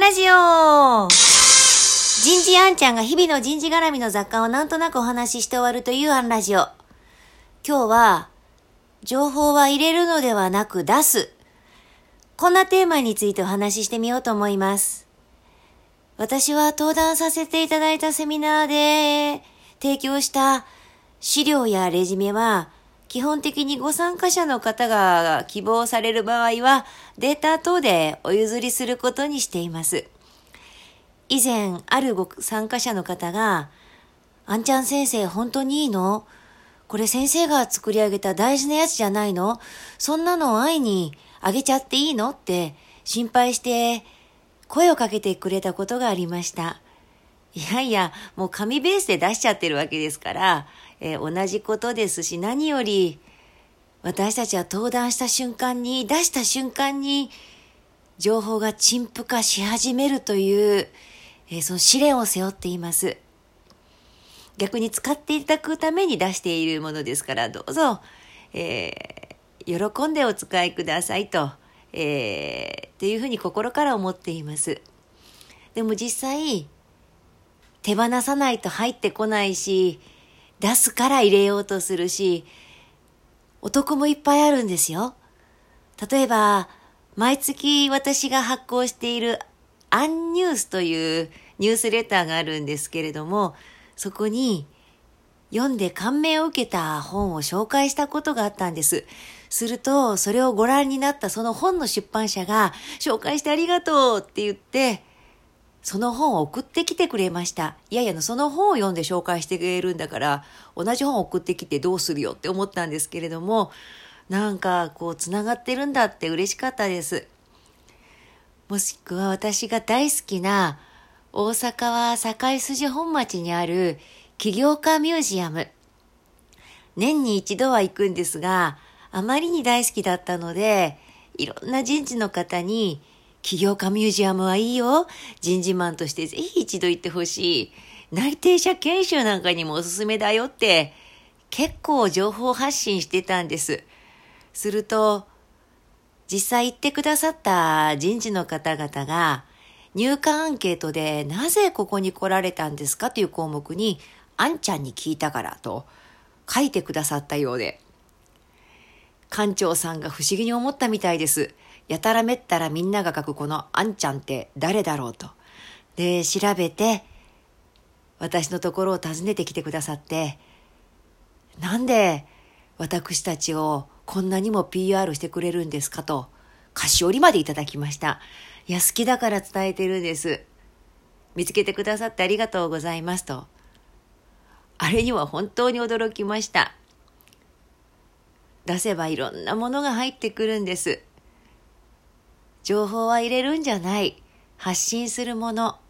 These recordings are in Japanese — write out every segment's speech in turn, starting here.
ラジオ人事あんちゃんが日々の人事絡みの雑貨をなんとなくお話しして終わるというアンラジオ。今日は、情報は入れるのではなく出す。こんなテーマについてお話ししてみようと思います。私は登壇させていただいたセミナーで提供した資料やレジュメは、基本的にご参加者の方が希望される場合は、データ等でお譲りすることにしています。以前、あるご参加者の方が、あんちゃん先生本当にいいの？これ先生が作り上げた大事なやつじゃないの？そんなのを愛にあげちゃっていいの？って心配して声をかけてくれたことがありました。いやいや、もう紙ベースで出しちゃってるわけですから、えー、同じことですし、何より、私たちは登壇した瞬間に、出した瞬間に、情報が陳腐化し始めるという、えー、その試練を背負っています。逆に使っていただくために出しているものですから、どうぞ、えー、喜んでお使いくださいと、えー、っていうふうに心から思っています。でも実際、手放さないと入ってこないし、出すから入れようとするし、お得もいっぱいあるんですよ。例えば、毎月私が発行しているアンニュースというニュースレターがあるんですけれども、そこに読んで感銘を受けた本を紹介したことがあったんです。すると、それをご覧になったその本の出版社が、紹介してありがとうって言って、その本を送ってきてくれました。いやいや、その本を読んで紹介してくれるんだから、同じ本を送ってきてどうするよって思ったんですけれども、なんかこう、つながってるんだって嬉しかったです。もしくは私が大好きな大阪は堺筋本町にある起業家ミュージアム。年に一度は行くんですが、あまりに大好きだったので、いろんな人事の方に起業家ミュージアムはいいよ。人事マンとしてぜひ一度行ってほしい。内定者研修なんかにもおすすめだよって、結構情報発信してたんです。すると、実際行ってくださった人事の方々が、入管アンケートでなぜここに来られたんですかという項目に、あんちゃんに聞いたからと書いてくださったようで、館長さんが不思議に思ったみたいです。やたらめったらみんなが書くこのあんちゃんって誰だろうと。で、調べて、私のところを訪ねてきてくださって、なんで私たちをこんなにも PR してくれるんですかと、菓子折りまでいただきました。いや、好きだから伝えてるんです。見つけてくださってありがとうございますと。あれには本当に驚きました。出せばいろんなものが入ってくるんです。情報は入れるんじゃない。発信するもの。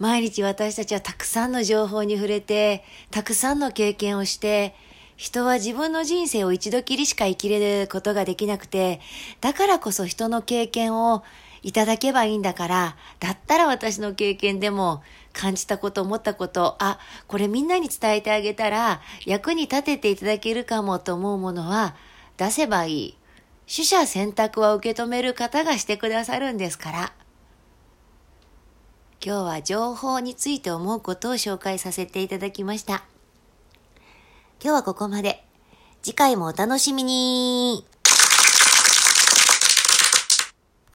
毎日私たちはたくさんの情報に触れて、たくさんの経験をして、人は自分の人生を一度きりしか生きれることができなくて、だからこそ人の経験をいただけばいいんだから、だったら私の経験でも感じたこと、思ったこと、あ、これみんなに伝えてあげたら役に立てていただけるかもと思うものは出せばいい。取捨選択は受け止める方がしてくださるんですから。今日は情報について思うことを紹介させていただきました。今日はここまで。次回もお楽しみに